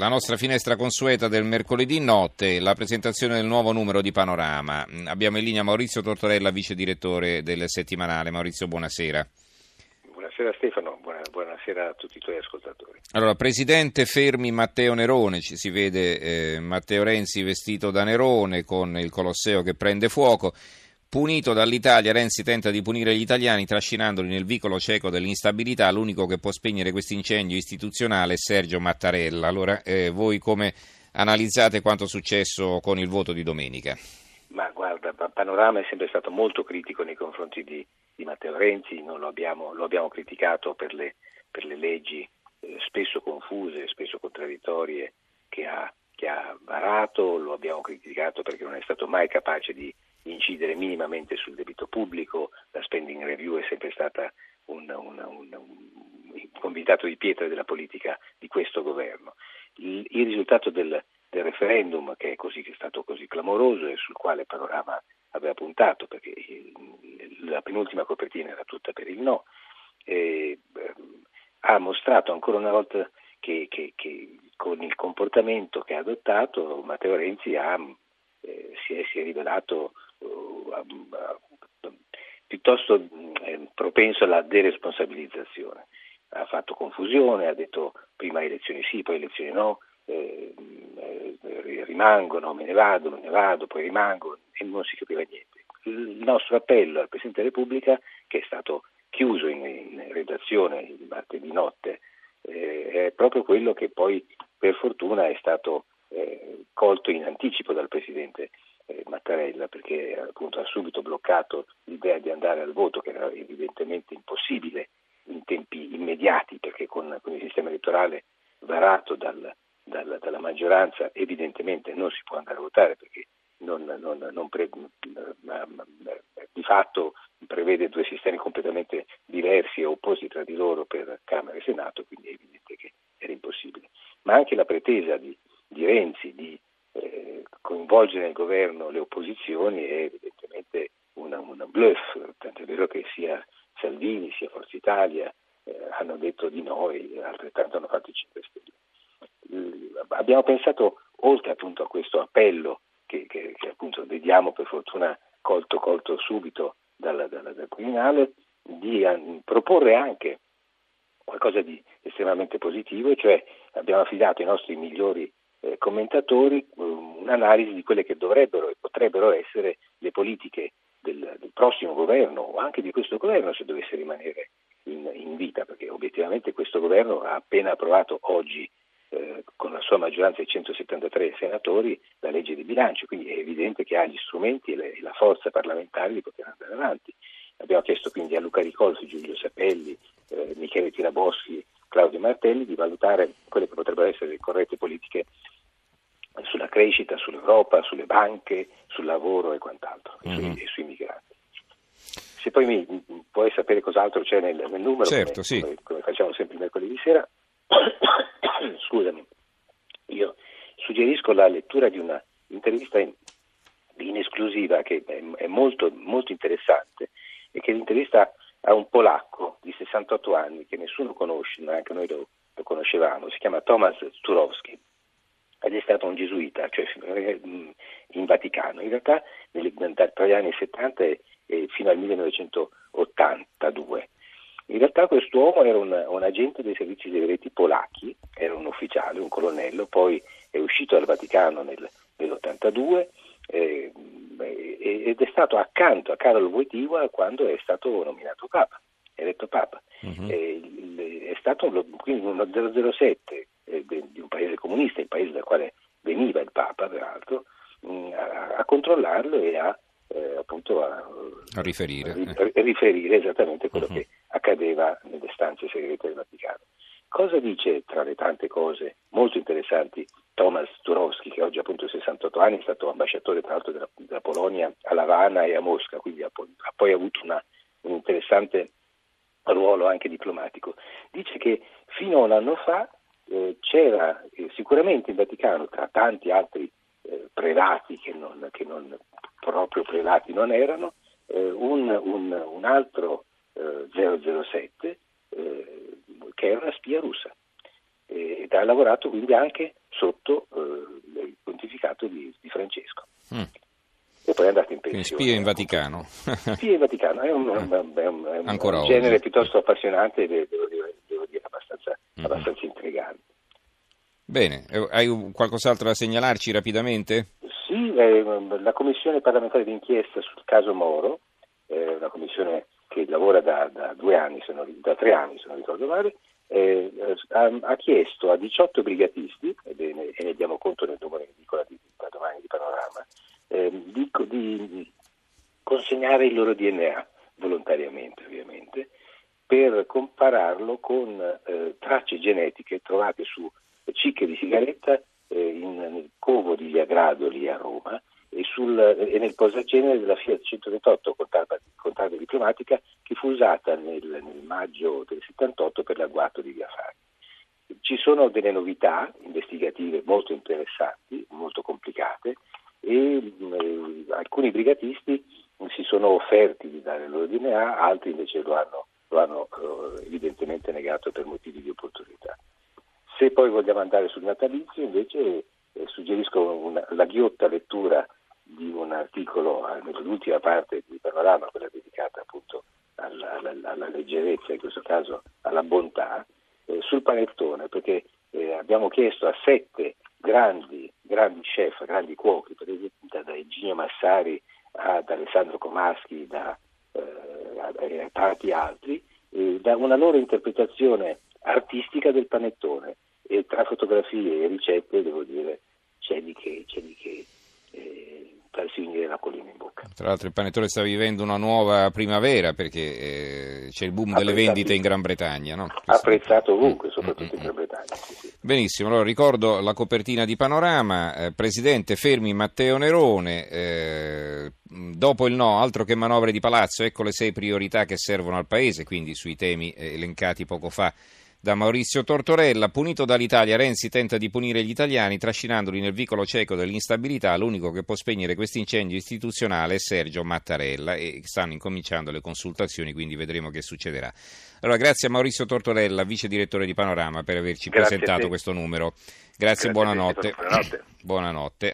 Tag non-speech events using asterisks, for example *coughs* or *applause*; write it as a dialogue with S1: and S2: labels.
S1: la nostra finestra consueta del mercoledì notte, la presentazione del nuovo numero di Panorama. Abbiamo in linea Maurizio Tortorella, vice direttore del settimanale. Maurizio, buonasera.
S2: Buonasera Stefano, buona, buonasera a tutti i tuoi ascoltatori.
S1: Allora, presidente fermi Matteo Nerone, ci si vede eh, Matteo Renzi vestito da Nerone con il Colosseo che prende fuoco. Punito dall'Italia, Renzi tenta di punire gli italiani trascinandoli nel vicolo cieco dell'instabilità. L'unico che può spegnere questo incendio istituzionale è Sergio Mattarella. Allora, eh, voi come analizzate quanto successo con il voto di domenica?
S2: Ma guarda, Panorama è sempre stato molto critico nei confronti di, di Matteo Renzi, lo abbiamo, lo, abbiamo, criticato per le, per le leggi eh, spesso confuse, spesso contraddittorie che ha, che ha varato, lo abbiamo criticato perché non è stato mai capace di incidere minimamente sul debito pubblico, la spending review è sempre stata un, un, un, un convitato di pietra della politica di questo governo. Il, il risultato del, del, referendum, che è, così, che è stato così clamoroso e sul quale Panorama aveva puntato, perché la penultima copertina era tutta per il no, eh, ha mostrato ancora una volta che, che, che, con il comportamento che ha adottato Matteo Renzi ha, eh, si, è, si, è, rivelato piuttosto eh, propenso alla deresponsabilizzazione. Ha fatto confusione, ha detto prima elezioni sì, poi elezioni no, eh, eh, rimangono, me ne vado, me ne vado, poi rimango e non si capiva niente. Il nostro appello al Presidente della Repubblica, che è stato chiuso in, in redazione il martedì notte, eh, è proprio quello che poi per fortuna è stato eh, colto in anticipo dal Presidente Mattarella perché appunto ha subito bloccato l'idea di andare al voto che era evidentemente impossibile in tempi immediati perché con, con il sistema elettorale varato dal, dal, dalla maggioranza evidentemente non si può andare a votare perché non, non, non pre, di fatto prevede due sistemi completamente diversi e opposti tra di loro per Camera e Senato, quindi è evidente che era impossibile. Ma anche la pretesa di, di Renzi di eh, coinvolgere nel governo le opposizioni è evidentemente una, una bluff, tant'è vero che sia Salvini sia Forza Italia eh, hanno detto di no e altrettanto hanno fatto i 5 Stelle. abbiamo pensato, oltre appunto a questo appello che, che, che appunto vediamo per fortuna colto, colto subito dal, dal, dal Quirinale, di um, proporre anche qualcosa di estremamente positivo, cioè abbiamo affidato i nostri migliori eh, commentatori un'analisi di quelle che dovrebbero e potrebbero essere le politiche del, del, prossimo governo o anche di questo governo se dovesse rimanere in, in vita, perché obiettivamente questo governo ha appena approvato oggi eh, con la sua maggioranza di 173 senatori la legge di bilancio, quindi è evidente che ha gli strumenti e, le, e la forza parlamentare di poter andare avanti. Abbiamo chiesto quindi a Luca Ricolfi, Giulio Sapelli, eh, Michele Tiraboschi, Claudio Martelli di valutare quelle che potrebbero essere le corrette politiche sulla crescita, sull'Europa, sulle banche, sul lavoro e quant'altro, mm-hmm. e, sui, migranti. Se poi mi, puoi sapere cos'altro c'è nel, nel numero,
S1: certo,
S2: come,
S1: sì.
S2: come, come, facciamo sempre il mercoledì sera, *coughs* scusami, io suggerisco la lettura di una intervista in, in esclusiva che è, è molto, molto interessante e che l'intervista a un polacco di 68 anni che nessuno conosce, ma anche noi lo, lo conoscevamo, si chiama Thomas Turowski ed è stato un gesuita, cioè eh, in Vaticano, in realtà tra gli anni 70 e, e fino al 1982. In realtà quest'uomo era un, un, agente dei servizi segreti polacchi, era un ufficiale, un colonnello, poi è uscito dal Vaticano nel, nell'82 eh, ed è stato accanto a Karol Wojtyła quando è stato nominato Papa, eletto Papa. Uh-huh. Eh, è stato quindi uno 007 eh, di un paese comunista, il paese dal quale veniva il Papa peraltro, mh, mm, a, a, controllarlo e a, eh, appunto a,
S1: a riferire.
S2: A, a riferire esattamente quello uh-huh. che accadeva nelle stanze segrete del Vaticano. Cosa dice tra le tante cose molto interessanti Thomas Turowski, che oggi appunto 68 anni, è stato ambasciatore tra l'altro della, della Polonia a Lavana e a Mosca, quindi ha, ha poi avuto una, un interessante ruolo anche diplomatico. Dice che fino a un anno fa eh, c'era eh, sicuramente in Vaticano, tra tanti altri eh, prelati che non, che non, proprio prelati non erano, eh, un, un, un, altro 007 eh, che era una spia russa ed ha lavorato quindi anche sotto il pontificato di, di Francesco. Mm. E poi è andato in pensione.
S1: Quindi spia in Vaticano.
S2: spia in Vaticano, è un, *laughs* un, un, un genere piuttosto appassionante devo dire abbastanza, mm. abbastanza intrigante.
S1: Bene, hai qualcos'altro da segnalarci rapidamente?
S2: Sì, eh, la commissione parlamentare d'inchiesta sul caso Moro, eh, una commissione che lavora da, da, due anni, non, da tre anni se non ricordo male, eh, ha, ha, chiesto a 18 brigatisti, e ne, e ne diamo conto nel numero in edicola di, da domani di Panorama, eh, di, di, consegnare il loro DNA, volontariamente ovviamente, per compararlo con eh, tracce genetiche trovate su cicche di sigaretta eh, in, nel covo di Via Gradoli a Roma e, sul, e nel posacenere della Fiat 128 con targa, con targa diplomatica che fu usata nel, nel, maggio del 78 per l'agguato di Via Fari. Ci sono delle novità investigative molto interessanti, molto complicate e eh, alcuni brigatisti si sono offerti di dare il loro DNA, altri invece lo hanno, lo hanno eh, evidentemente negato per motivi di opportunità. Se poi vogliamo andare sul natalizio, invece eh, suggerisco una, la ghiotta lettura di un articolo eh, nell'ultima parte di Panorama, quella dedicata appunto alla, alla, alla leggerezza, in questo caso alla bontà, eh, sul panettone, perché eh, abbiamo chiesto a sette grandi, grandi chef, grandi cuochi, per esempio da Eugenio Massari ad Alessandro Comaschi, da, eh, a, a tanti altri, eh, da una loro interpretazione artistica del panettone e tra fotografie e ricette devo dire c'è di che, c'è di che eh, farsi venire l'acquolina in bocca.
S1: Tra l'altro il panettone sta vivendo una nuova primavera perché eh, c'è il boom delle vendite in Gran Bretagna. No?
S2: Apprezzato ovunque, mm, soprattutto mm, in Gran Bretagna. Sì.
S1: Benissimo, allora ricordo la copertina di Panorama, eh, Presidente fermi Matteo Nerone, eh, dopo il no, altro che manovre di palazzo, ecco le sei priorità che servono al Paese, quindi sui temi eh, elencati poco fa da Maurizio Tortorella, punito dall'Italia, Renzi tenta di punire gli italiani trascinandoli nel vicolo cieco dell'instabilità. L'unico che può spegnere questo incendio istituzionale è Sergio Mattarella e stanno incominciando le consultazioni, quindi vedremo che succederà. Allora, grazie a Maurizio Tortorella, vice direttore di Panorama, per averci grazie presentato questo numero. Grazie, e buonanotte. buonanotte. *clears throat* buonanotte.